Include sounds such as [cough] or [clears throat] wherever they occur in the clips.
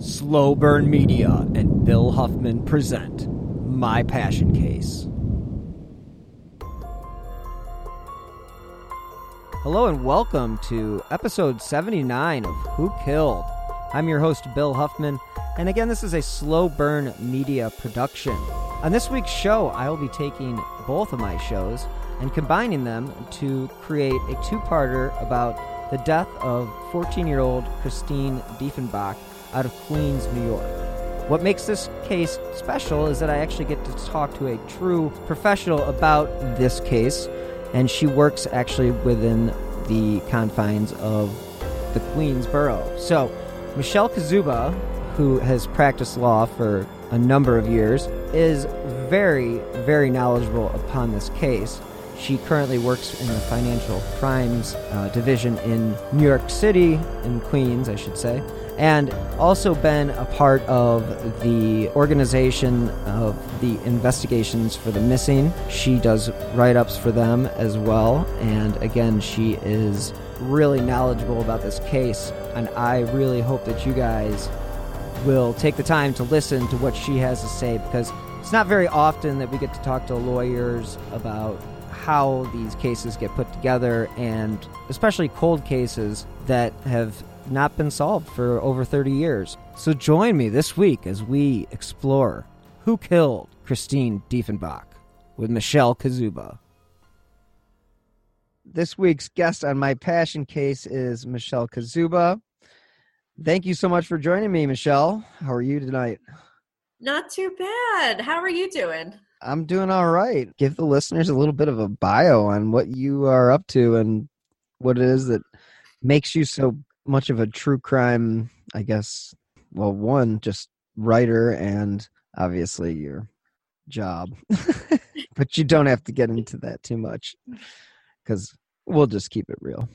Slow Burn Media and Bill Huffman present My Passion Case. Hello and welcome to episode 79 of Who Killed. I'm your host, Bill Huffman, and again, this is a Slow Burn Media production. On this week's show, I will be taking both of my shows and combining them to create a two parter about the death of 14 year old Christine Diefenbach out of Queens, New York. What makes this case special is that I actually get to talk to a true professional about this case, and she works actually within the confines of the Queens borough. So, Michelle Kazuba, who has practiced law for a number of years, is very, very knowledgeable upon this case. She currently works in the financial crimes uh, division in New York City, in Queens, I should say, and also been a part of the organization of the investigations for the missing. She does write ups for them as well, and again, she is really knowledgeable about this case, and I really hope that you guys will take the time to listen to what she has to say because it's not very often that we get to talk to lawyers about how these cases get put together and especially cold cases that have not been solved for over 30 years. So join me this week as we explore who killed Christine Diefenbach with Michelle Kazuba. This week's guest on my passion case is Michelle Kazuba. Thank you so much for joining me, Michelle. How are you tonight? Not too bad. How are you doing? I'm doing all right. Give the listeners a little bit of a bio on what you are up to and what it is that makes you so much of a true crime, I guess, well, one, just writer and obviously your job. [laughs] but you don't have to get into that too much because we'll just keep it real.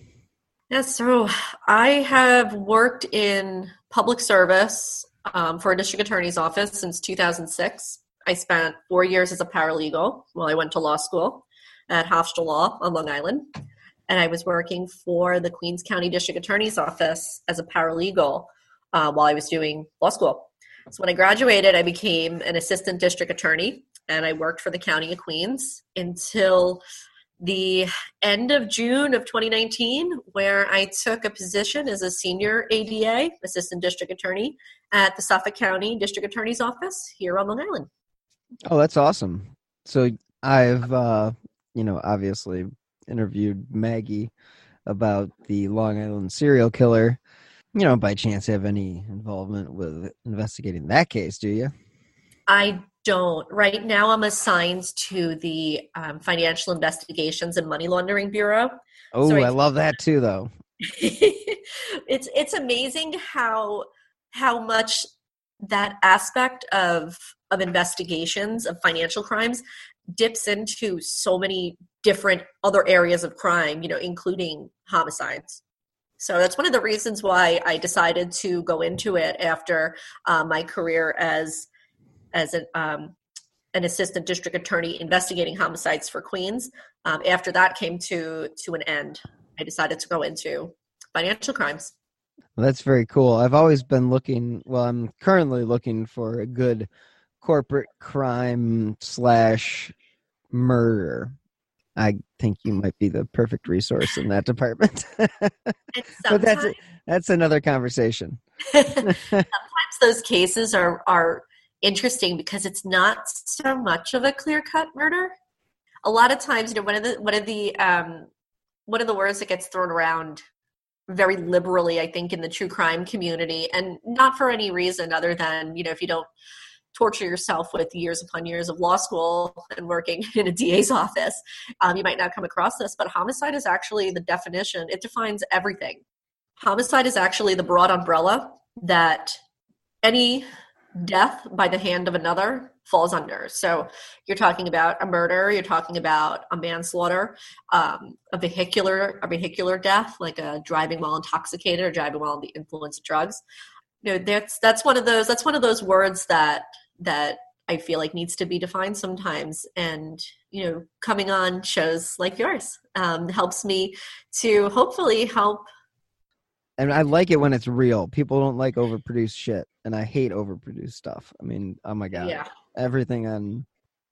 Yes, so I have worked in public service um, for a district attorney's office since 2006. I spent four years as a paralegal while I went to law school at Hofstra Law on Long Island. And I was working for the Queens County District Attorney's Office as a paralegal uh, while I was doing law school. So when I graduated, I became an assistant district attorney and I worked for the County of Queens until the end of June of 2019, where I took a position as a senior ADA, assistant district attorney, at the Suffolk County District Attorney's Office here on Long Island. Oh, that's awesome. So I've, uh, you know, obviously interviewed Maggie about the Long Island serial killer. You know, by chance have any involvement with investigating that case, do you? I don't. Right now, I'm assigned to the um, Financial Investigations and Money Laundering Bureau. Oh, So I I- love that too, though. [laughs] it's it's amazing how how much that aspect of of investigations of financial crimes dips into so many different other areas of crime you know including homicides so that's one of the reasons why i decided to go into it after uh, my career as as an um, an assistant district attorney investigating homicides for queens um, after that came to to an end i decided to go into financial crimes Well, that's very cool. I've always been looking. Well, I'm currently looking for a good corporate crime slash murder. I think you might be the perfect resource in that department. [laughs] but that's that's another conversation. [laughs] sometimes those cases are are interesting because it's not so much of a clear cut murder. A lot of times, you know, one of the one of the um, one of the words that gets thrown around very liberally, I think, in the true crime community, and not for any reason other than you know, if you don't torture yourself with years upon years of law school and working [laughs] in a DA's office, um, you might not come across this. But homicide is actually the definition; it defines everything. Homicide is actually the broad umbrella that any death by the hand of another falls under. So you're talking about a murder, you're talking about a manslaughter, um, a vehicular a vehicular death, like a driving while intoxicated or driving while under the influence of drugs. You know, that's that's one of those that's one of those words that that I feel like needs to be defined sometimes. And you know, coming on shows like yours um, helps me to hopefully help and I like it when it's real. People don't like overproduced shit, and I hate overproduced stuff. I mean, oh my god, yeah. everything on.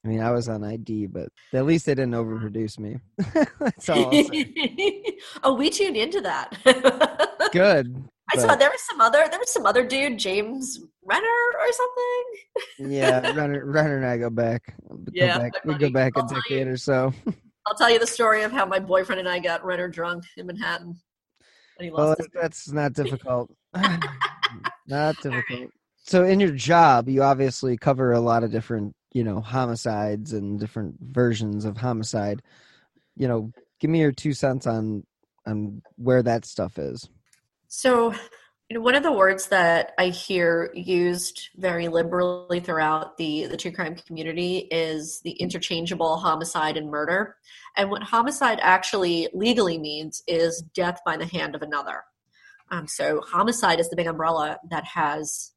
I mean, I was on ID, but at least they didn't overproduce me. [laughs] That's all. [laughs] oh, we tuned into that. [laughs] Good. I but... saw there was some other there was some other dude, James Renner or something. yeah, [laughs] Renner, Renner and I go back. Yeah, go back, we go back a decade you, or so. [laughs] I'll tell you the story of how my boyfriend and I got Renner drunk in Manhattan well, that's not difficult. [laughs] not difficult. So, in your job, you obviously cover a lot of different, you know, homicides and different versions of homicide. You know, give me your two cents on on where that stuff is. So, you know, one of the words that I hear used very liberally throughout the the true crime community is the interchangeable homicide and murder. And what homicide actually legally means is death by the hand of another. Um, so homicide is the big umbrella that has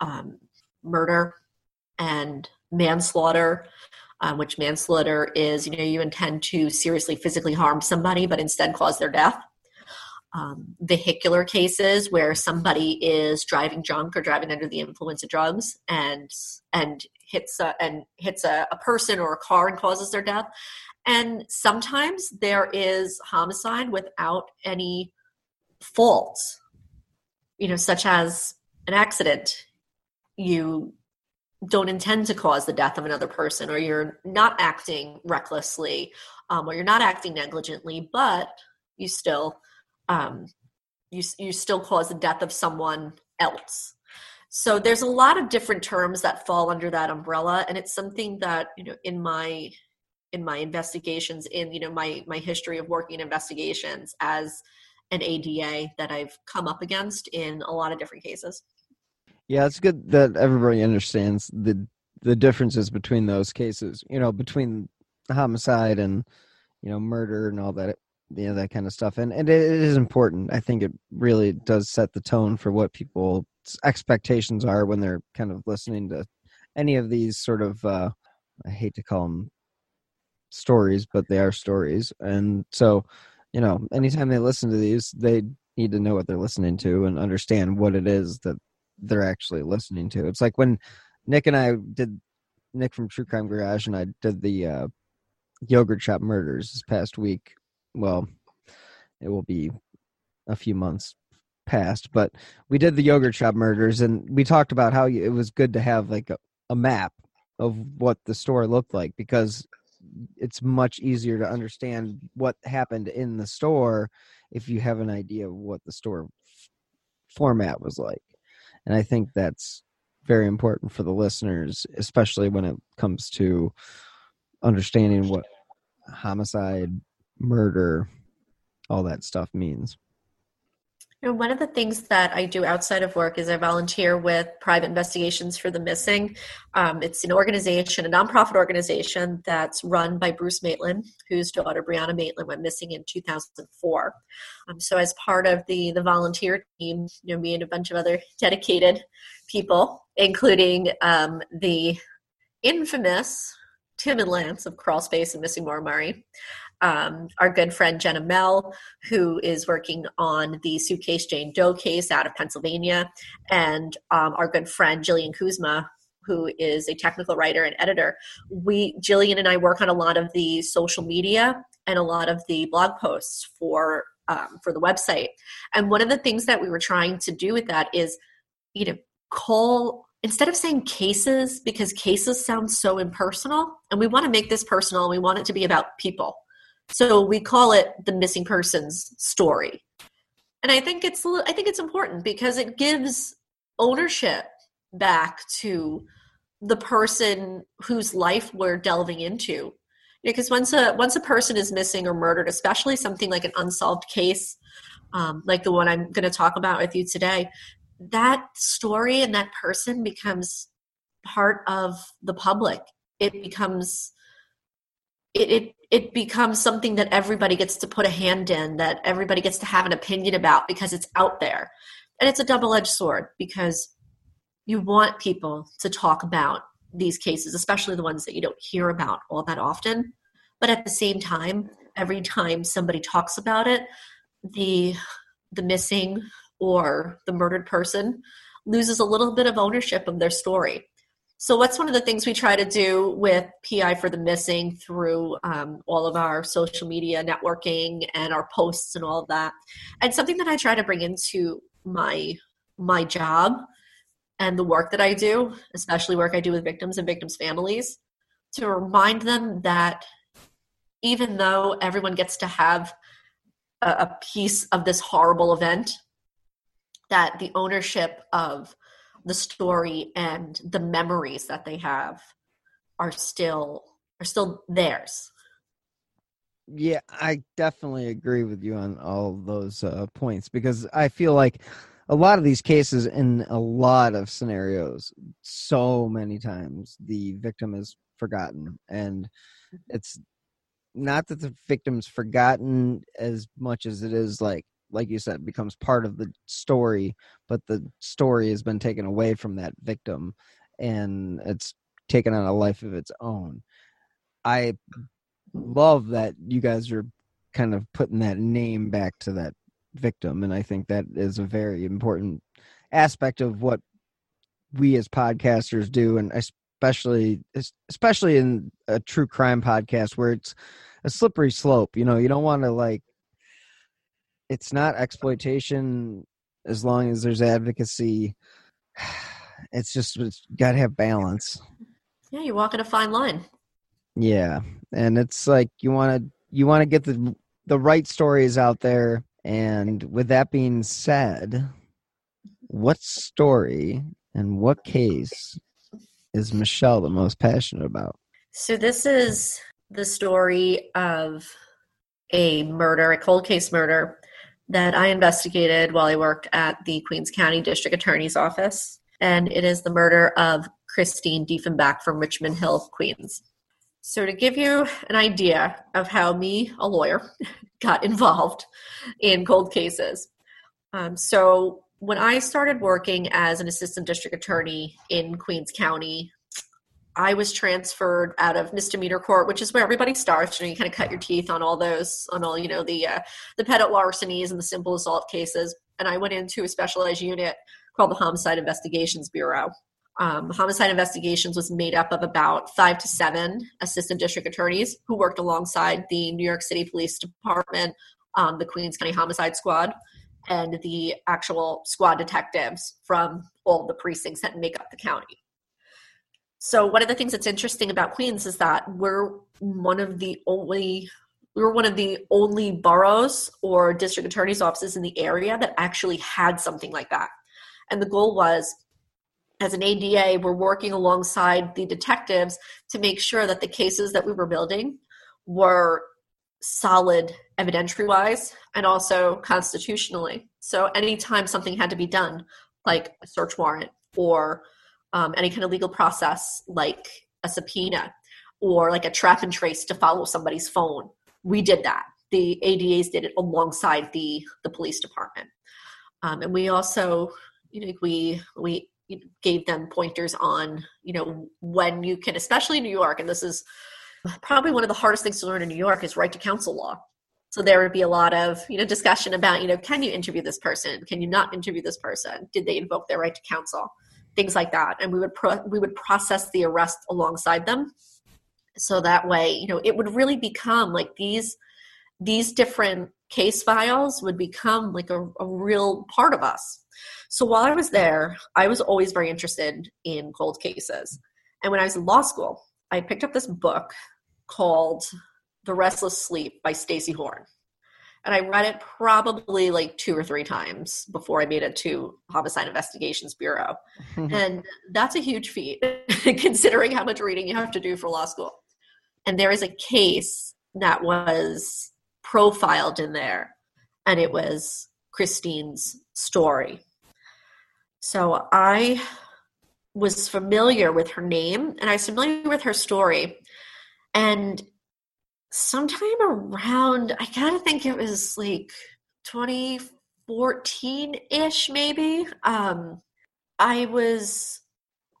um, murder and manslaughter, um, which manslaughter is you know you intend to seriously physically harm somebody but instead cause their death. Um, vehicular cases where somebody is driving drunk or driving under the influence of drugs and and hits a, and hits a, a person or a car and causes their death and sometimes there is homicide without any fault, you know, such as an accident. You don't intend to cause the death of another person, or you're not acting recklessly, um, or you're not acting negligently, but you still um, you you still cause the death of someone else. So there's a lot of different terms that fall under that umbrella, and it's something that you know in my in my investigations in you know my my history of working in investigations as an ADA that I've come up against in a lot of different cases. Yeah, it's good that everybody understands the the differences between those cases. You know, between homicide and you know murder and all that you know that kind of stuff and, and it is important i think it really does set the tone for what people's expectations are when they're kind of listening to any of these sort of uh i hate to call them stories, but they are stories. And so, you know, anytime they listen to these, they need to know what they're listening to and understand what it is that they're actually listening to. It's like when Nick and I did Nick from True Crime Garage and I did the uh, yogurt shop murders this past week. Well, it will be a few months past, but we did the yogurt shop murders and we talked about how it was good to have like a, a map of what the store looked like because it's much easier to understand what happened in the store if you have an idea of what the store f- format was like. And I think that's very important for the listeners, especially when it comes to understanding what homicide, murder, all that stuff means. You know, one of the things that I do outside of work is I volunteer with Private Investigations for the Missing. Um, it's an organization, a nonprofit organization that's run by Bruce Maitland, whose daughter Brianna Maitland went missing in 2004. Um, so, as part of the the volunteer team, you know, me and a bunch of other dedicated people, including um, the infamous Tim and Lance of Crawl Space and Missing Maura Murray um, our good friend Jenna Mell, who is working on the suitcase Jane Doe case out of Pennsylvania, and um, our good friend Jillian Kuzma, who is a technical writer and editor. We, Jillian and I, work on a lot of the social media and a lot of the blog posts for um, for the website. And one of the things that we were trying to do with that is, you know, call instead of saying cases because cases sound so impersonal and we want to make this personal we want it to be about people so we call it the missing persons story. And i think it's i think it's important because it gives ownership back to the person whose life we're delving into. Because once a once a person is missing or murdered especially something like an unsolved case um, like the one i'm going to talk about with you today that story and that person becomes part of the public. It becomes it, it it becomes something that everybody gets to put a hand in that everybody gets to have an opinion about because it's out there and it's a double-edged sword because you want people to talk about these cases especially the ones that you don't hear about all that often but at the same time every time somebody talks about it the the missing or the murdered person loses a little bit of ownership of their story. So, what's one of the things we try to do with PI for the missing through um, all of our social media networking and our posts and all of that? And something that I try to bring into my my job and the work that I do, especially work I do with victims and victims' families, to remind them that even though everyone gets to have a, a piece of this horrible event, that the ownership of the story and the memories that they have are still are still theirs. Yeah i definitely agree with you on all those uh, points because i feel like a lot of these cases in a lot of scenarios so many times the victim is forgotten and it's not that the victim's forgotten as much as it is like like you said becomes part of the story but the story has been taken away from that victim and it's taken on a life of its own. I love that you guys are kind of putting that name back to that victim and i think that is a very important aspect of what we as podcasters do and especially especially in a true crime podcast where it's a slippery slope you know you don't want to like it's not exploitation as long as there's advocacy. [sighs] It's just it's got to have balance. Yeah, you're walking a fine line. Yeah, and it's like you want to you want to get the the right stories out there. And with that being said, what story and what case is Michelle the most passionate about? So this is the story of a murder, a cold case murder that I investigated while I worked at the Queens County District Attorney's Office, and it is the murder of Christine Diefenbach from Richmond Hill, Queens. So, to give you an idea of how me, a lawyer, [laughs] got involved in cold cases. Um, so, when I started working as an assistant district attorney in Queens County I was transferred out of misdemeanor court, which is where everybody starts. You know, you kind of cut your teeth on all those, on all you know the uh, the petty larcenies and the simple assault cases. And I went into a specialized unit called the Homicide Investigations Bureau. Um, homicide investigations was made up of about five to seven assistant district attorneys who worked alongside the New York City Police Department, um, the Queens County Homicide Squad, and the actual squad detectives from all the precincts that make up the county. So one of the things that's interesting about Queens is that we're one of the only we were one of the only boroughs or district attorney's offices in the area that actually had something like that. And the goal was as an ADA, we're working alongside the detectives to make sure that the cases that we were building were solid evidentiary wise and also constitutionally. So anytime something had to be done, like a search warrant or um, any kind of legal process like a subpoena or like a trap and trace to follow somebody's phone. We did that. The ADAs did it alongside the the police department, um, and we also, you know, we we gave them pointers on, you know, when you can, especially in New York, and this is probably one of the hardest things to learn in New York is right to counsel law. So there would be a lot of you know discussion about you know can you interview this person? Can you not interview this person? Did they invoke their right to counsel? Things like that and we would pro- we would process the arrest alongside them so that way you know it would really become like these these different case files would become like a, a real part of us. So while I was there, I was always very interested in cold cases. And when I was in law school, I picked up this book called The Restless Sleep by Stacy Horn. And I read it probably like two or three times before I made it to Homicide Investigations Bureau. [laughs] and that's a huge feat [laughs] considering how much reading you have to do for law school. And there is a case that was profiled in there, and it was Christine's story. So I was familiar with her name and I was familiar with her story. And sometime around, I kind of think it was like 2014 ish, maybe. Um, I was,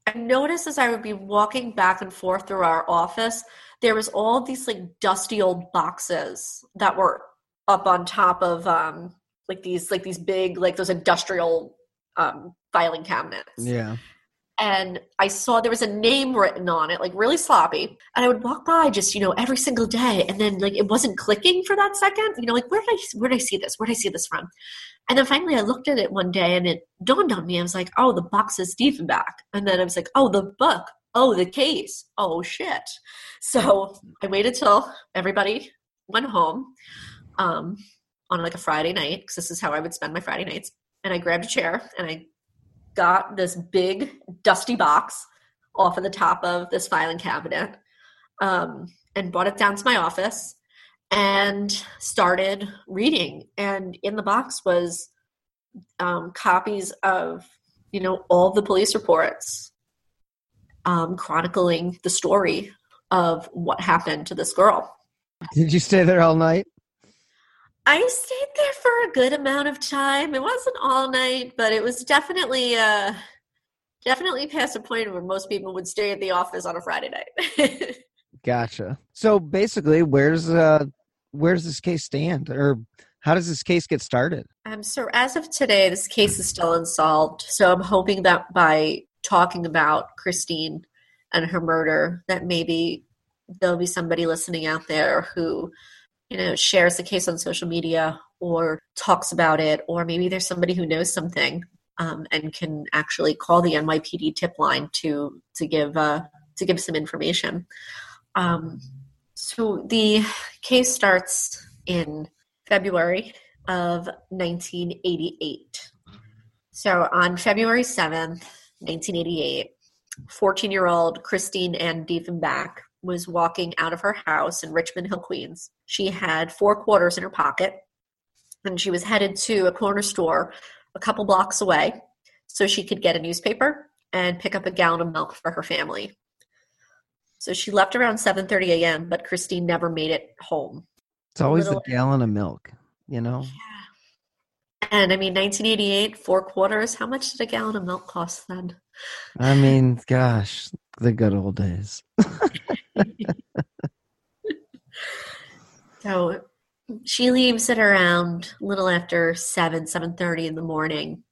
I noticed as I would be walking back and forth through our office, there was all these like dusty old boxes that were up on top of um, like these, like these big, like those industrial um, filing cabinets. Yeah and I saw there was a name written on it, like really sloppy. And I would walk by just, you know, every single day. And then like it wasn't clicking for that second. You know, like where did I where did I see this? Where did I see this from? And then finally I looked at it one day and it dawned on me. I was like, oh, the box is Diefenbach. And back. And then I was like, oh, the book. Oh, the case. Oh shit. So I waited till everybody went home um, on like a Friday night, because this is how I would spend my Friday nights. And I grabbed a chair and I got this big dusty box off of the top of this filing cabinet um, and brought it down to my office and started reading. And in the box was um, copies of, you know, all the police reports um, chronicling the story of what happened to this girl. Did you stay there all night? I stayed there for a good amount of time. It wasn't all night, but it was definitely uh definitely past a point where most people would stay at the office on a Friday night. [laughs] gotcha. So basically, where's uh where's this case stand or how does this case get started? Um so as of today this case is still unsolved. So I'm hoping that by talking about Christine and her murder that maybe there'll be somebody listening out there who you know shares the case on social media or talks about it or maybe there's somebody who knows something um, and can actually call the NYPD tip line to to give uh, to give some information. Um, so the case starts in February of 1988. So on February 7th, 1988, 14 year old Christine Ann Diefenbach was walking out of her house in Richmond Hill, Queens. She had four quarters in her pocket and she was headed to a corner store a couple blocks away so she could get a newspaper and pick up a gallon of milk for her family. So she left around 7:30 a.m., but Christine never made it home. It's always a, a gallon of milk, you know. Yeah. And I mean 1988, four quarters, how much did a gallon of milk cost then? I mean, gosh, the good old days. [laughs] so she leaves at around a little after 7 7.30 in the morning.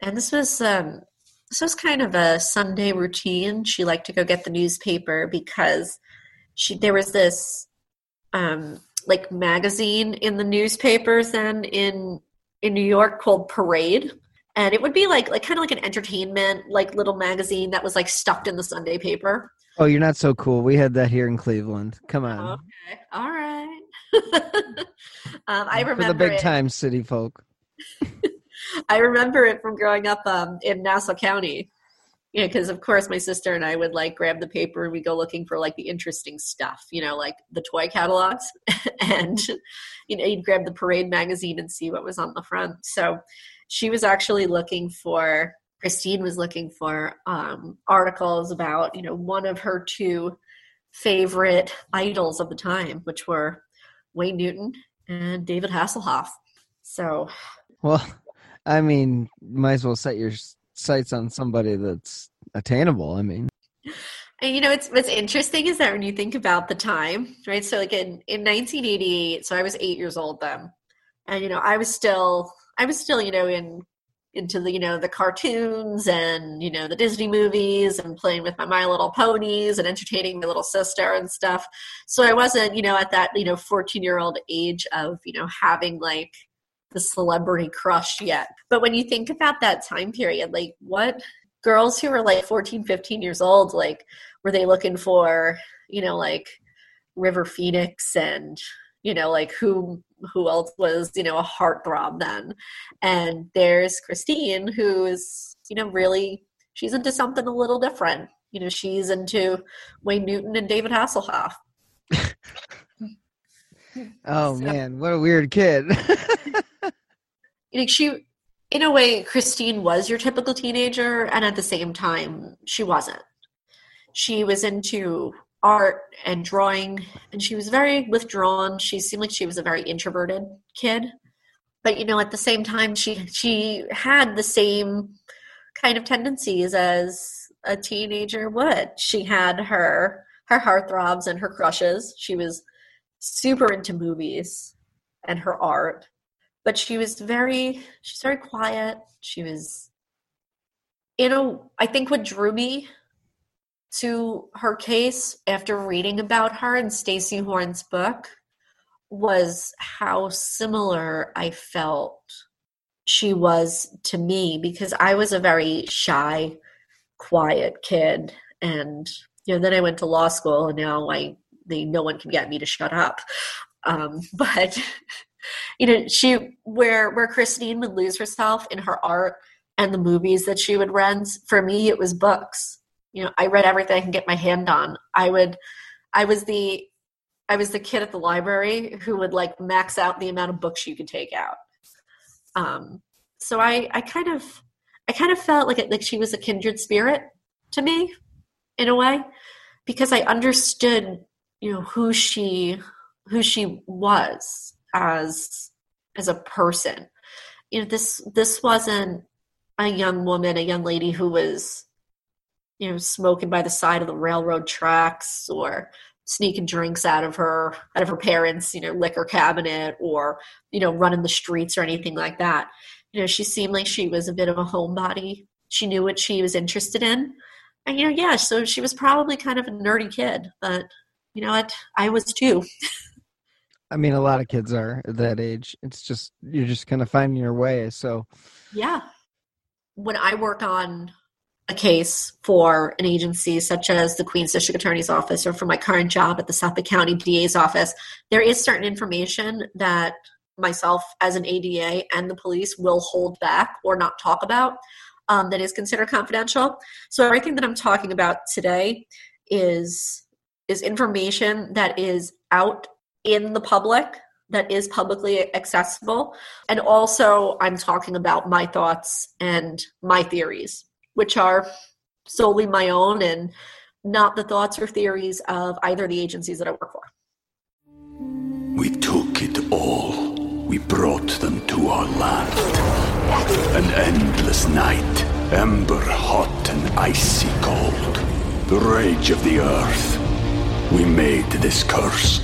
And this was um, this was kind of a sunday routine. She liked to go get the newspaper because she there was this um, like magazine in the newspapers then in in new york called parade and it would be like like kind of like an entertainment like little magazine that was like stuffed in the sunday paper. Oh you're not so cool. We had that here in cleveland. Come on. Okay. All right. [laughs] Um, i remember For the big it. time city folk. [laughs] I remember it from growing up um, in nassau county. You know, because of course my sister and I would like grab the paper and we go looking for like the interesting stuff, you know, like the toy catalogs, [laughs] and you know, you'd grab the parade magazine and see what was on the front. So she was actually looking for Christine was looking for um, articles about you know one of her two favorite idols of the time, which were Wayne Newton and David Hasselhoff. So, well, I mean, might as well set your sights on somebody that's attainable. I mean, and you know, it's what's interesting is that when you think about the time, right? So, like in in 1988, so I was eight years old then, and you know, I was still I was still you know in into the you know the cartoons and you know the Disney movies and playing with my My Little Ponies and entertaining my little sister and stuff. So I wasn't you know at that you know 14 year old age of you know having like the celebrity crush yet. But when you think about that time period, like what girls who were like 14, 15 years old, like were they looking for you know like River Phoenix and you know like who who else was you know a heartthrob then. And there's christine who's you know really she's into something a little different. You know she's into wayne newton and david hasselhoff. [laughs] Oh so, man what a weird kid. [laughs] You know she in a way christine was your typical teenager and at the same time she wasn't. She was into art and drawing and she was very withdrawn. She seemed like she was a very introverted kid. But you know at the same time she she had the same kind of tendencies as a teenager would. She had her her heartthrobs and her crushes. She was super into movies and her art. But she was very she's very quiet. She was you know i think what drew me to her case after reading about her in Stacy Horn's book was how similar I felt she was to me because I was a very shy, quiet kid and you know then I went to law school and now I they no one can get me to shut up. Um, [laughs] but you know she where where Christine would lose herself in her art and the movies that she would rent for me it was books you know i read everything i can get my hand on. I would i was the i was the kid at the library who would like max out the amount of books you could take out. Um so i i kind of i kind of felt like it, like she was a kindred spirit to me in a way because i understood you know who she who she was as as a person. You know this this wasn't a young woman a young lady who was you know, smoking by the side of the railroad tracks or sneaking drinks out of her out of her parents, you know, liquor cabinet or, you know, running the streets or anything like that. You know, she seemed like she was a bit of a homebody. She knew what she was interested in. And you know, yeah, so she was probably kind of a nerdy kid, but you know what? I was too. [laughs] I mean, a lot of kids are at that age. It's just you're just kind of finding your way. So, yeah. When I work on a case for an agency such as the Queens District Attorney's Office or for my current job at the Suffolk County DA's office, there is certain information that myself as an ADA and the police will hold back or not talk about um, that is considered confidential. So everything that I'm talking about today is is information that is out in the public that is publicly accessible and also I'm talking about my thoughts and my theories which are solely my own and not the thoughts or theories of either the agencies that I work for. We took it all. We brought them to our land. An endless night, ember hot and icy cold. The rage of the earth. We made this curse.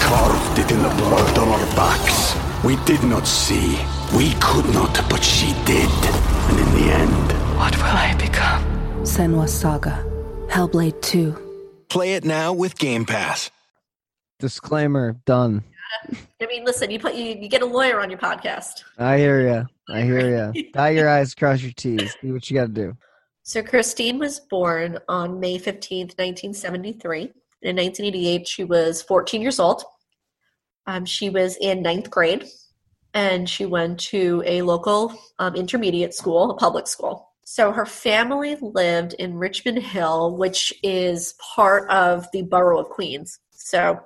Carved it in the blood on our backs. We did not see. We could not, but she did. And in the end, what will I become? Senua's Saga, Hellblade 2. Play it now with Game Pass. Disclaimer done. I mean, listen, you put you, you get a lawyer on your podcast. I hear you. I hear you. Dye your eyes, cross your T's. Do what you got to do. So Christine was born on May 15th, 1973. In 1988, she was 14 years old. Um, she was in ninth grade and she went to a local um, intermediate school, a public school. So her family lived in Richmond Hill, which is part of the borough of Queens. So,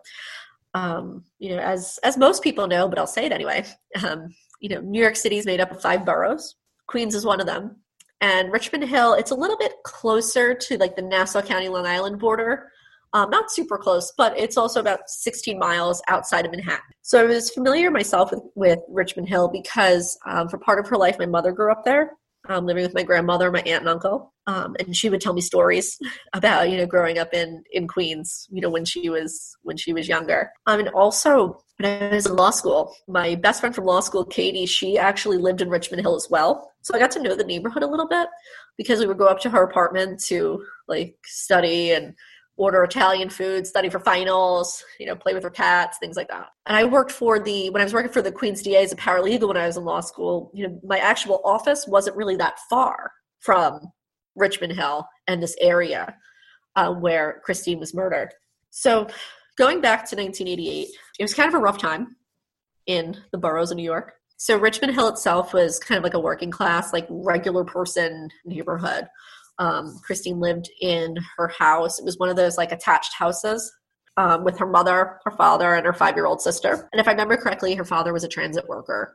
um, you know, as as most people know, but I'll say it anyway. Um, you know, New York City is made up of five boroughs. Queens is one of them, and Richmond Hill. It's a little bit closer to like the Nassau County Long Island border um, not super close, but it's also about 16 miles outside of Manhattan. So I was familiar myself with, with Richmond Hill because um, for part of her life, my mother grew up there. um, living with my grandmother, my aunt and uncle, um, and she would tell me stories [laughs] about you know growing up in in Queens, you know when she was when she was younger. Um, and also when I was in law school, my best friend from law school, Katie, she actually lived in Richmond Hill as well. So I got to know the neighborhood a little bit because we would go up to her apartment to like study and order Italian food, study for finals, you know, play with her cats, things like that. And I worked for the when I was working for the Queens DA as a paralegal when I was in law school, you know, my actual office wasn't really that far from Richmond Hill and this area uh, where Christine was murdered. So going back to 1988, it was kind of a rough time in the boroughs of New York. So Richmond Hill itself was kind of like a working class, like regular person neighborhood um, Christine lived in her house. It was one of those like attached houses um, with her mother, her father, and her five year old sister. And if I remember correctly, her father was a transit worker.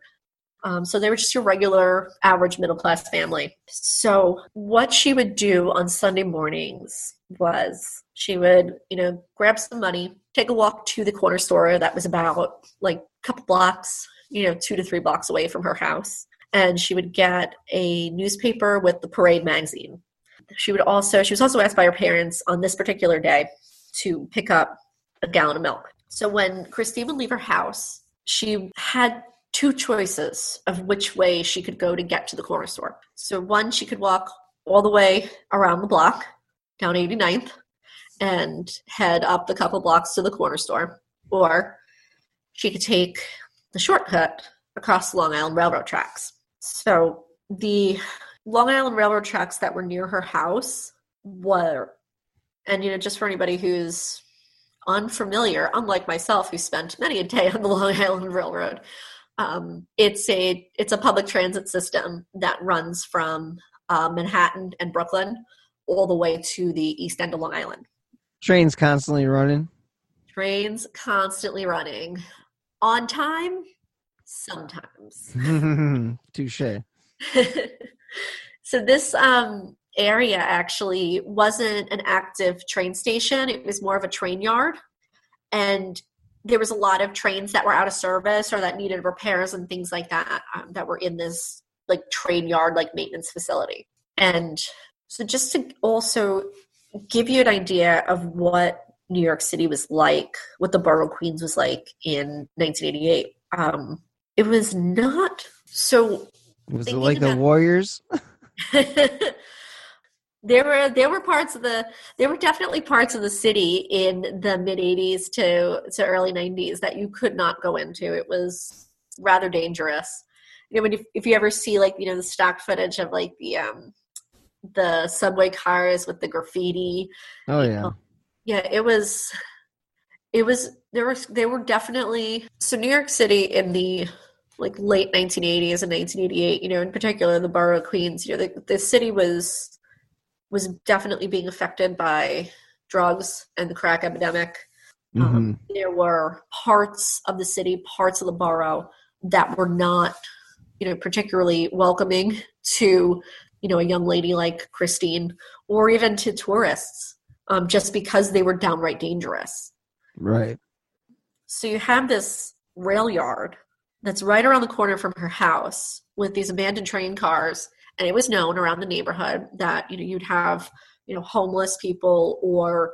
Um, so they were just your regular, average middle class family. So what she would do on Sunday mornings was she would, you know, grab some money, take a walk to the corner store that was about like a couple blocks, you know, two to three blocks away from her house. And she would get a newspaper with the parade magazine she would also she was also asked by her parents on this particular day to pick up a gallon of milk. So when Christine would leave her house, she had two choices of which way she could go to get to the corner store. So one, she could walk all the way around the block down 89th and head up the couple blocks to the corner store, or she could take the shortcut across the Long Island Railroad tracks. So the Long Island Railroad tracks that were near her house were, and you know, just for anybody who's unfamiliar, unlike myself, who spent many a day on the [laughs] Long Island Railroad, um, it's a it's a public transit system that runs from uh, Manhattan and Brooklyn all the way to the east end of Long Island. Trains constantly running. Trains constantly running on time. Sometimes. [laughs] Touche. [laughs] so this um, area actually wasn't an active train station. It was more of a train yard. And there was a lot of trains that were out of service or that needed repairs and things like that um, that were in this like train yard like maintenance facility. And so just to also give you an idea of what new york city was like what the borough queens was like in 1988 um, it was not so was it like the Warriors? [laughs] there were there were parts of the there were definitely parts of the city in the mid 80s to to early 90s that you could not go into. It was rather dangerous. You know when you, if you ever see like you know the stock footage of like the um the subway cars with the graffiti. Oh yeah. Know, yeah it was it was there was they were definitely so new york city in the like late 1980s and 1988 you know in particular the borough of queens you know the, the city was was definitely being affected by drugs and the crack epidemic. Um, mm-hmm. um, there were parts of the city parts of the borough that were not you know particularly welcoming to you know a young lady like christine or even to tourists um, just because they were downright dangerous. Right. So you have this rail yard that's right around the corner from her house with these abandoned train cars. And it was known around the neighborhood that you know you'd have you know homeless people or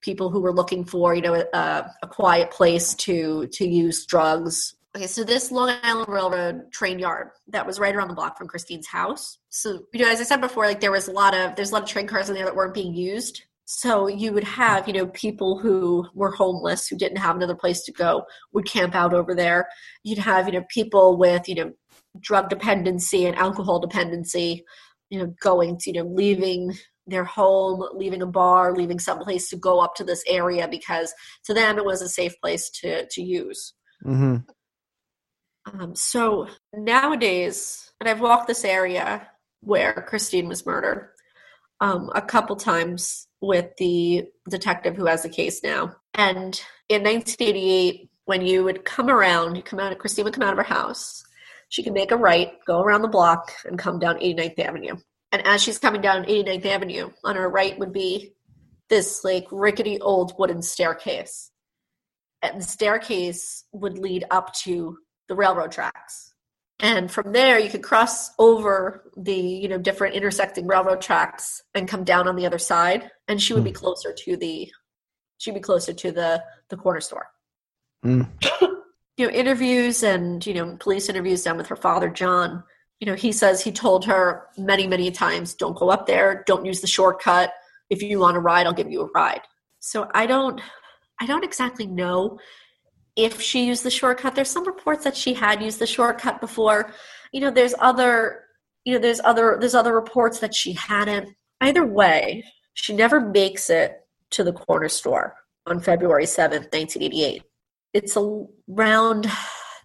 people who were looking for you know a, a quiet place to to use drugs. Okay so this long island railroad train yard that was right around the block from christine's house. So you know as i said before like there was a lot of there's a lot of train cars in there that weren't being used so you would have, you know, people who were homeless who didn't have another place to go would camp out over there. You'd have, you know, people with, you know, drug dependency and alcohol dependency, you know, going to, you know, leaving their home, leaving a bar, leaving someplace to go up to this area because to them it was a safe place to to use. Mm-hmm. Um, so nowadays, and I've walked this area where Christine was murdered um, a couple times with the detective who has the case now. And in 1988, when you would come around, you come out, Christine would come out of her house. She could make a right, go around the block, and come down 89th Avenue. And as she's coming down 89th Avenue, on her right would be this like rickety old wooden staircase. And the staircase would lead up to the railroad tracks. And from there, you could cross over the you know different intersecting railroad tracks and come down on the other side, and she would be closer to the she'd be closer to the the corner store. Mm. [coughs] you know, interviews and you know police interviews done with her father, John. You know, he says he told her many many times, "Don't go up there. Don't use the shortcut. If you want a ride, I'll give you a ride." So I don't I don't exactly know if she used the shortcut. There's some reports that she had used the shortcut before. You know, there's other you know, there's other there's other reports that she hadn't. Either way, she never makes it to the corner store on February 7th, 1988. It's around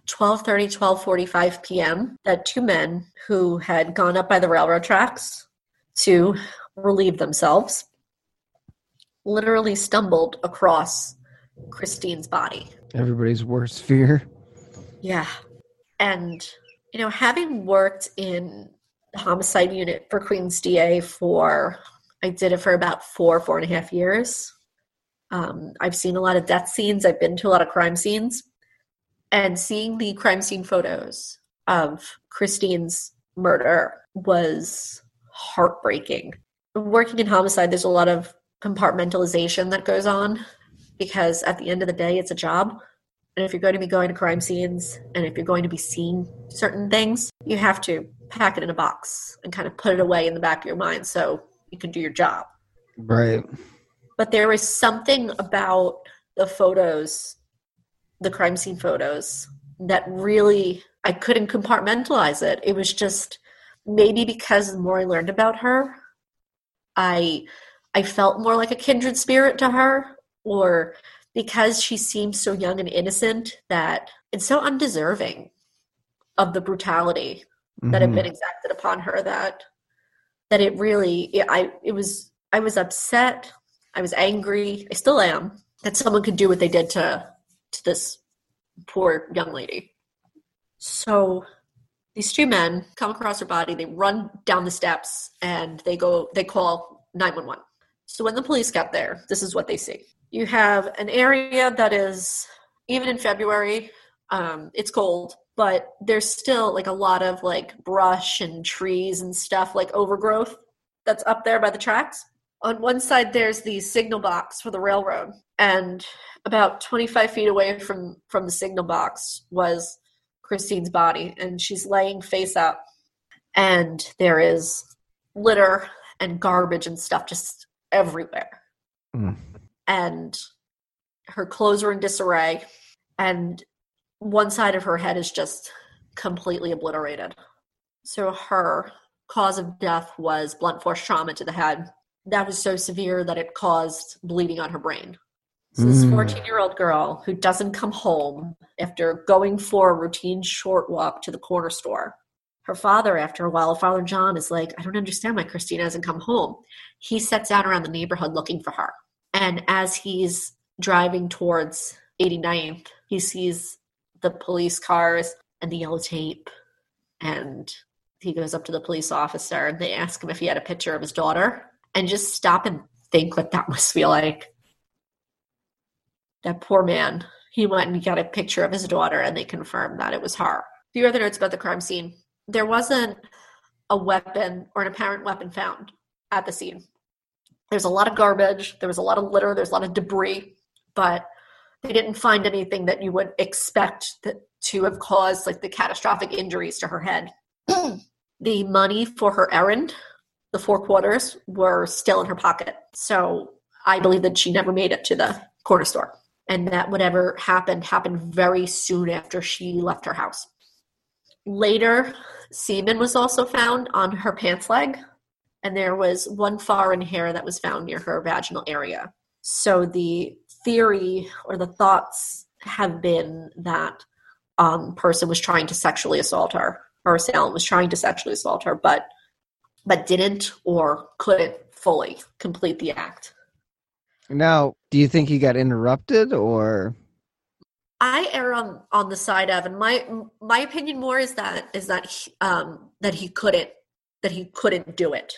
12:30 12:45 p.m. that two men who had gone up by the railroad tracks to relieve themselves literally stumbled across Christine's body. Everybody's worst fear. Yeah. And, you know, having worked in the homicide unit for Queens DA for, I did it for about four, four and a half years. Um, I've seen a lot of death scenes, I've been to a lot of crime scenes. And seeing the crime scene photos of Christine's murder was heartbreaking. Working in homicide, there's a lot of compartmentalization that goes on because at the end of the day, it's a job. And if you're going to be going to crime scenes and if you're going to be seeing certain things, you have to pack it in a box and kind of put it away in the back of your mind so you can do your job. Right. But there was something about the photos, the crime scene photos, that really, I couldn't compartmentalize it. It was just maybe because the more I learned about her, I I felt more like a kindred spirit to her, or because she seemed so young and innocent that it's so undeserving of the brutality mm-hmm. that had been exacted upon her that that it really it, I it was I was upset, I was angry, I still am that someone could do what they did to to this poor young lady. So these two men come across her body, they run down the steps and they go they call 911. So when the police get there, this is what they see. You have an area that is, even in February, um, it's cold, but there's still like a lot of like brush and trees and stuff, like overgrowth that's up there by the tracks. On one side, there's the signal box for the railroad, and about 25 feet away from from the signal box was Christine's body, and she's laying face up, and there is litter and garbage and stuff just everywhere. Mm. And her clothes are in disarray, and one side of her head is just completely obliterated. So her cause of death was blunt force trauma to the head. That was so severe that it caused bleeding on her brain. So this hmm. 14 year old girl who doesn't come home after going for a routine short walk to the corner store her father, after a while, Father John is like, I don't understand why Christina hasn't come home. He sets out around the neighborhood looking for her. And as he's driving towards 89th, he sees the police cars and the yellow tape. And he goes up to the police officer and they ask him if he had a picture of his daughter. And just stop and think what that [laughs] must feel like. That poor man. He went and got a picture of his daughter and they confirmed that it was her. A few other notes about the crime scene there wasn't a weapon or an apparent weapon found at the scene. There's a lot of garbage, there was a lot of litter, there's a lot of debris, but they didn't find anything that you would expect to have caused like the catastrophic injuries to her head. [clears throat] the money for her errand, the four quarters, were still in her pocket. So I believe that she never made it to the corner store. And that whatever happened happened very soon after she left her house. Later, semen was also found on her pants leg, and there was one foreign hair that was found near her vaginal area. So the theory or the thoughts have been that um, person was trying to sexually assault her, or assailant was trying to sexually assault her, but but didn't or couldn't fully complete the act. Now, do you think he got interrupted or I err on on the side of, and my my opinion more is that is that he, um, that he couldn't that he couldn't do it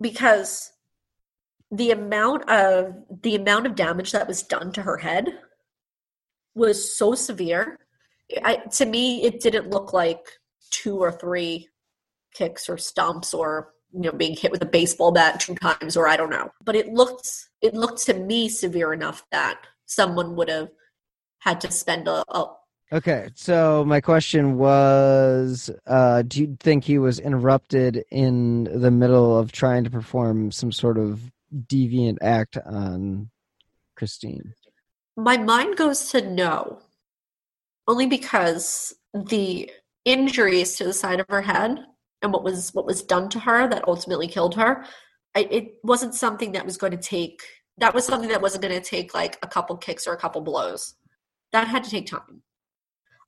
because the amount of the amount of damage that was done to her head was so severe. I, to me, it didn't look like two or three kicks or stumps or you know being hit with a baseball bat two times or I don't know. But it looked it looked to me severe enough that someone would have had to spend a, a Okay, so my question was uh, do you think he was interrupted in the middle of trying to perform some sort of deviant act on Christine? my mind goes to no. Only because the injuries to the side of her head and what was what was done to her that ultimately killed her, I, it wasn't something that was going to take that was something that wasn't going to take like a couple kicks or a couple blows. That had to take time.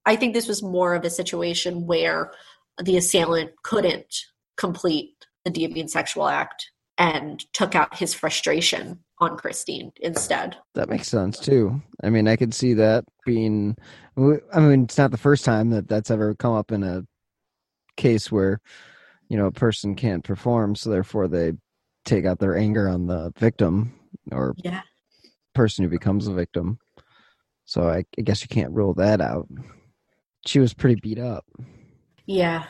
I think this was more of a situation where the assailant couldn't complete the deviant sexual act and took out his frustration on Christine instead. That makes sense too. I mean, I could see that being. I mean, it's not the first time that that's ever come up in a case where you know a person can't perform, so therefore they take out their anger on the victim or Yeah. person who becomes a victim. So I, I guess you can't rule that out. She was pretty beat up. Yeah.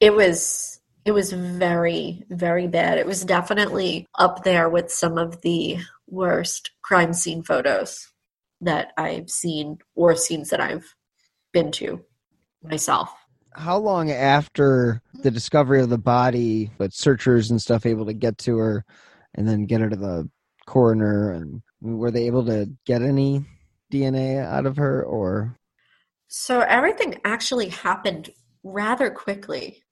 It was it was very very bad. It was definitely up there with some of the worst crime scene photos that I've seen or scenes that I've been to myself. How long after the discovery of the body, but searchers and stuff able to get to her and then get her to the coroner and were they able to get any DNA out of her or So everything actually happened rather quickly.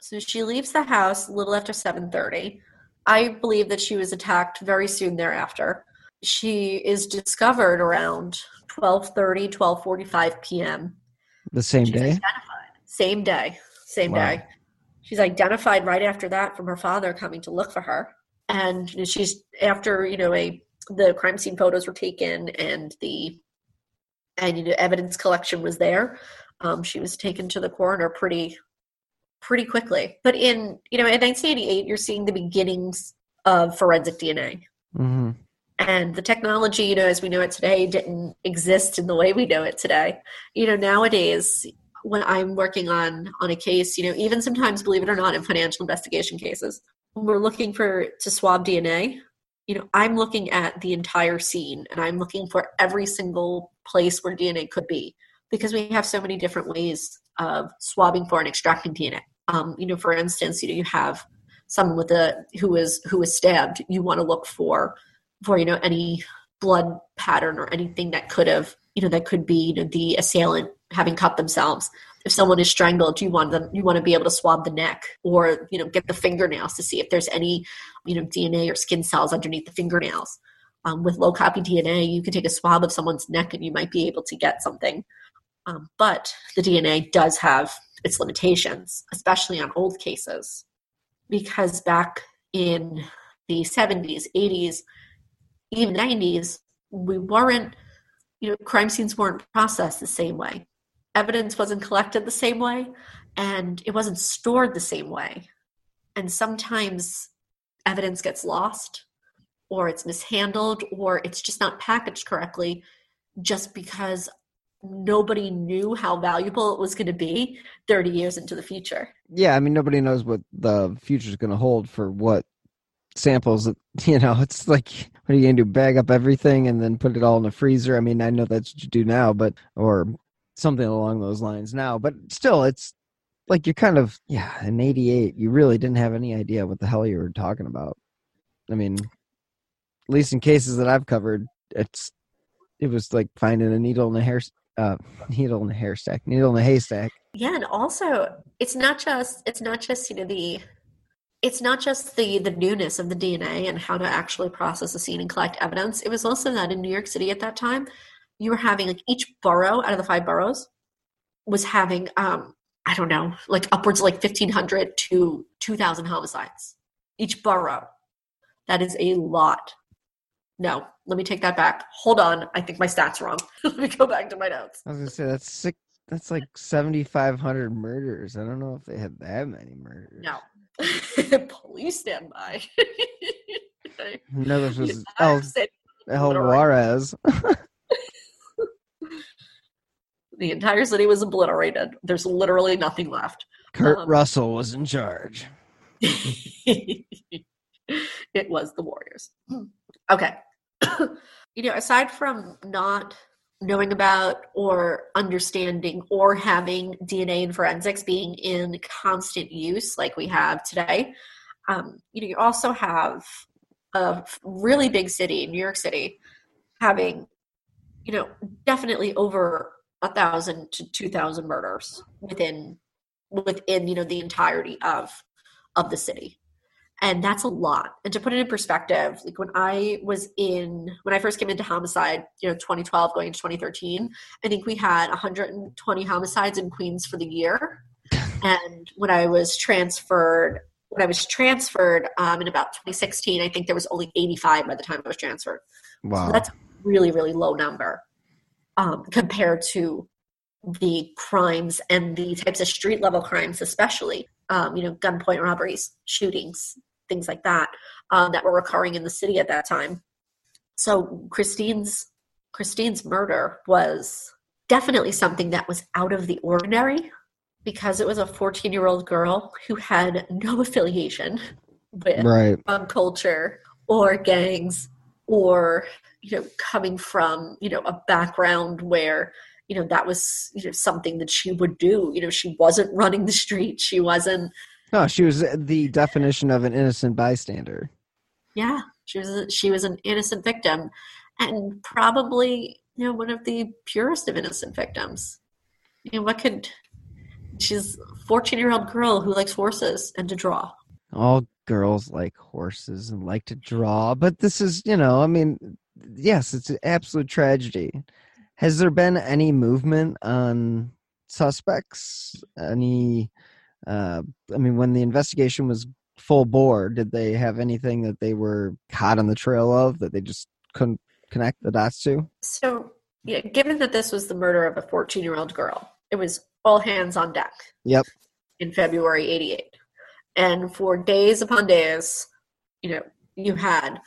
So she leaves the house a little after 7:30. I believe that she was attacked very soon thereafter. She is discovered around 12:30, 12:45 p.m. the same She's day? identified. Same day. Same Wow. day. She's identified right after that from her father coming to look for her. And she's after, you know, a the crime scene photos were taken and the and you know evidence collection was there. Um, she was taken to the coroner pretty pretty quickly. But in you know, in 1988, you're seeing the beginnings of forensic DNA hmm and the technology you know as we know it today didn't exist in the way we know it today you know nowadays when i'm working on on a case you know even sometimes believe it or not in financial investigation cases when we're looking for to swab dna you know i'm looking at the entire scene and i'm looking for every single place where dna could be because we have so many different ways of swabbing for and extracting dna um, you know for instance you know you have someone with a who was who was stabbed you want to look for for you know any blood pattern or anything that could have you know that could be you know, the assailant having cut themselves. If someone is strangled you want them you want to be able to swab the neck or you know get the fingernails to see if there's any you know dna or skin cells underneath the fingernails um, with low copy dna you can take a swab of someone's neck and you might be able to get something. Um, but the dna does have its limitations especially on old cases because back in the 70s 80s even 90s we weren't you know crime scenes weren't processed the same way. Evidence wasn't collected the same way and it wasn't stored the same way. And sometimes evidence gets lost or it's mishandled or it's just not packaged correctly just because nobody knew how valuable it was going to be 30 years into the future Yeah, I mean nobody knows what the future is going to hold for what samples. [laughs] You know, it's like what are you going to do? Bag up everything and then put it all in a freezer? I mean, I know that's what you do now, but or something along those lines now. But still, it's like you're kind of yeah. In '88, you really didn't have any idea what the hell you were talking about. I mean, at least in cases that I've covered, it's it was like finding a needle in a hair uh, needle in a haystack, needle in a haystack. Yeah, and also it's not just it's not just you know the it's not just the the newness of the DNA and how to actually process a scene and collect evidence. It was also that in New York City at that time, you were having like each borough out of the five boroughs was having um I don't know like upwards like fifteen hundred to two thousand homicides each borough. That is a lot. No, let me take that back. Hold on, I think my stats wrong. [laughs] let me go back to my notes. I was gonna say that's six. That's like seventy five hundred murders. I don't know if they had that many murders. No. [laughs] Police stand by. [laughs] No, this was El, El. Juarez. The entire city was obliterated. There's literally nothing left. Kurt Um, Russell was in charge. it was the Warriors. Okay. [coughs] you know, aside from not knowing about or understanding or having DNA and forensics being in constant use like we have today, um, you know, you also have a really big city, New York City, having, you know, definitely over a thousand to two thousand murders within within you know the entirety of of the city and that's a lot. And to put it in perspective like when i was in when i first came into homicide you know 2012 going into 2013 i think we had 120 homicides in queens for the year. [laughs] And when i was transferred when i was transferred um, in about 2016 i think there was only 85 by the time i was transferred. Wow. so that's a really, really low number um, compared to the crimes and the types of street level crimes, especially, um, you know, gunpoint robberies, shootings, things like that, um, that were occurring in the city at that time. So Christine's Christine's murder was definitely something that was out of the ordinary because it was a 14 year old girl who had no [laughs] affiliation with right. drug culture or gangs or you know coming from you know a background where you know that was you know something that she would do you know she wasn't running the street she wasn't No, she was the definition of an innocent bystander. yeah she was she was an innocent victim and probably you know one of the purest of innocent victims you know what could she's a 14 year old girl who likes horses and to draw All girls like horses and like to draw, but this is, you know, I mean, yes, it's an absolute tragedy. Has there been any movement on suspects? Any, uh, I mean, when the investigation was full bore, did they have anything that they were hot on the trail of that they just couldn't connect the dots to? So, yeah, given that this was the murder of a 14 year old girl, it was all hands on deck Yep. in February 88. And for days upon days, you know, you had,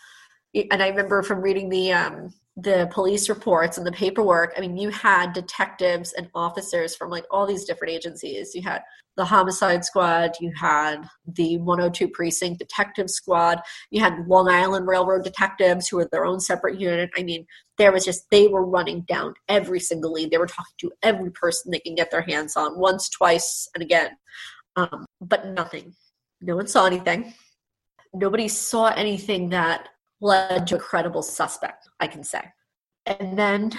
and I remember from reading the, um, the police reports and the paperwork, I mean, you had detectives and officers from like all these different agencies. You had the homicide squad, you had the 102 precinct detective squad, you had Long Island Railroad detectives who were their own separate unit. I mean, there was just they were running down every single lead. They were talking to every person they can get their hands on once, twice, and again. Um, but nothing. No one saw anything. Nobody saw anything that led to a credible suspect, I can say. And then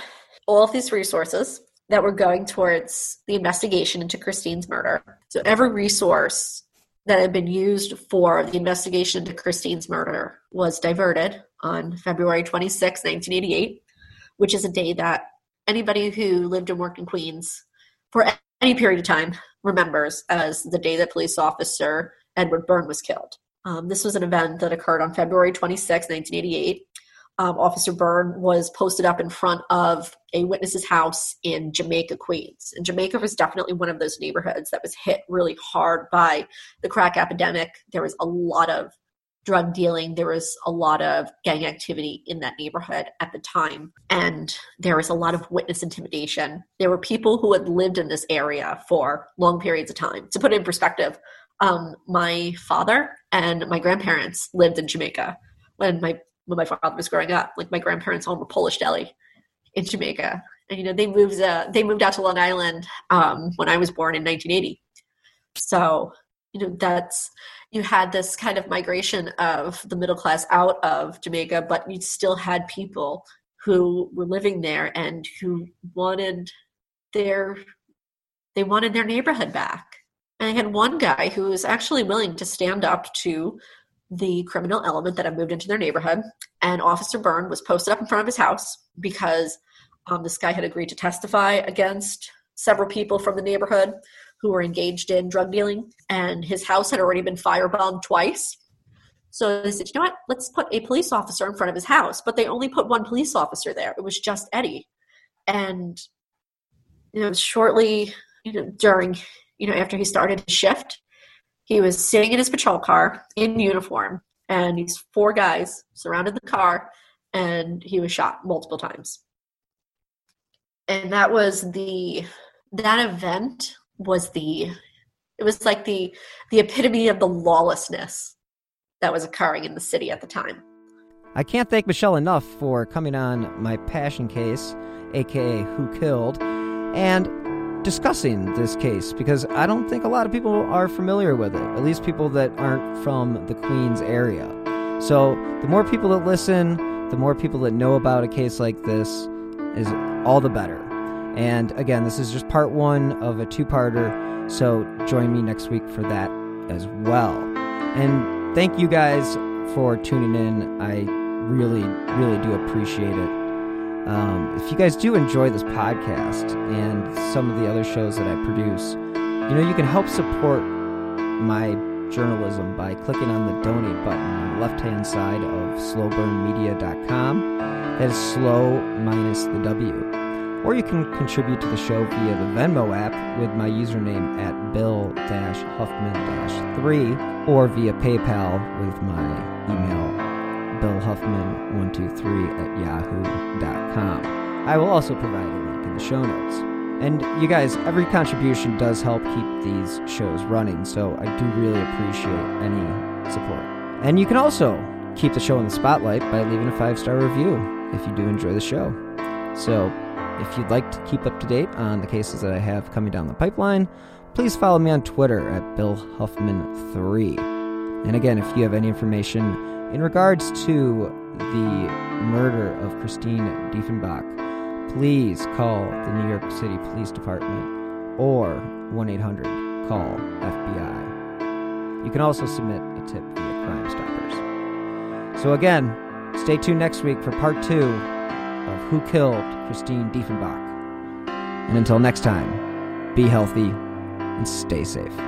all of these resources that were going towards the investigation into Christine's murder. So every resource that had been used for the investigation into Christine's murder was diverted on February 26, 1988, which is a day that anybody who lived and worked in Queens for any period of time remembers as the day that police officer Edward Byrne was killed. Um, this was an event that occurred on February 26, 1988. Um, Officer Byrne was posted up in front of a witness's house in Jamaica, Queens. And Jamaica was definitely one of those neighborhoods that was hit really hard by the crack epidemic. There was a lot of drug dealing, there was a lot of gang activity in that neighborhood at the time, and there was a lot of witness intimidation. There were people who had lived in this area for long periods of time. To put it in perspective, um, my father and my grandparents lived in Jamaica when my when my father was growing up. Like my grandparents owned a Polish deli in Jamaica, and you know they moved uh, they moved out to Long Island um, when I was born in 1980. So you know that's you had this kind of migration of the middle class out of Jamaica, but you still had people who were living there and who wanted their they wanted their neighborhood back. And I had one guy who was actually willing to stand up to the criminal element that had moved into their neighborhood. And Officer Byrne was posted up in front of his house because um, this guy had agreed to testify against several people from the neighborhood who were engaged in drug dealing. And his house had already been firebombed twice. So they said, you know what? Let's put a police officer in front of his house. But they only put one police officer there. It was just Eddie. And you know, shortly you know, during you know after he started his shift, he was sitting in his patrol car in uniform, and these four guys surrounded the car, and he was shot multiple times. And that was the that event was the it was like the the epitome of the lawlessness that was occurring in the city at the time. I can't thank Michelle enough for coming on my passion case, aka Who Killed, and discussing this case because I don't think a lot of people are familiar with it, at least people that aren't from the Queens area. So, the more people that listen, the more people that know about a case like this is all the better. And again, this is just part one of a two parter, so join me next week for that as well. And thank you guys for tuning in. I really, really do appreciate it. Um, if you guys do enjoy this podcast and some of the other shows that I produce, you know, you can help support my journalism by clicking on the donate button on the left hand side of sloburnmedia.com. That is slow minus the W. Or you can contribute to the show via the Venmo app with my username at bill huffman 3 or via PayPal with my email billhuffman123 at yahoo.com. I will also provide a link in the show notes. And you guys, every contribution does help keep these shows running, so I do really appreciate any support. And you can also keep the show in the spotlight by leaving a five star review if you do enjoy the show. So, if you'd like to keep up to date on the cases that I have coming down the pipeline, please follow me on Twitter at BillHuffman3. And again, if you have any information in regards to the murder of Christine Diefenbach, please call the New York City Police Department or 1 800 call FBI. You can also submit a tip via Crime Stoppers. So, again, stay tuned next week for part two of Who Killed Christine Diefenbach. And until next time, be healthy and stay safe.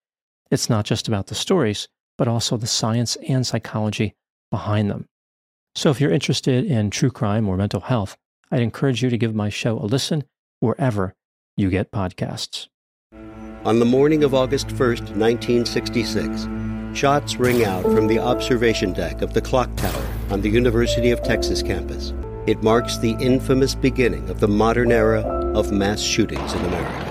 It's not just about the stories, but also the science and psychology behind them. So if you're interested in true crime or mental health, I'd encourage you to give my show a listen wherever you get podcasts. On the morning of August 1st, 1966, shots ring out from the observation deck of the clock tower on the University of Texas campus. It marks the infamous beginning of the modern era of mass shootings in America.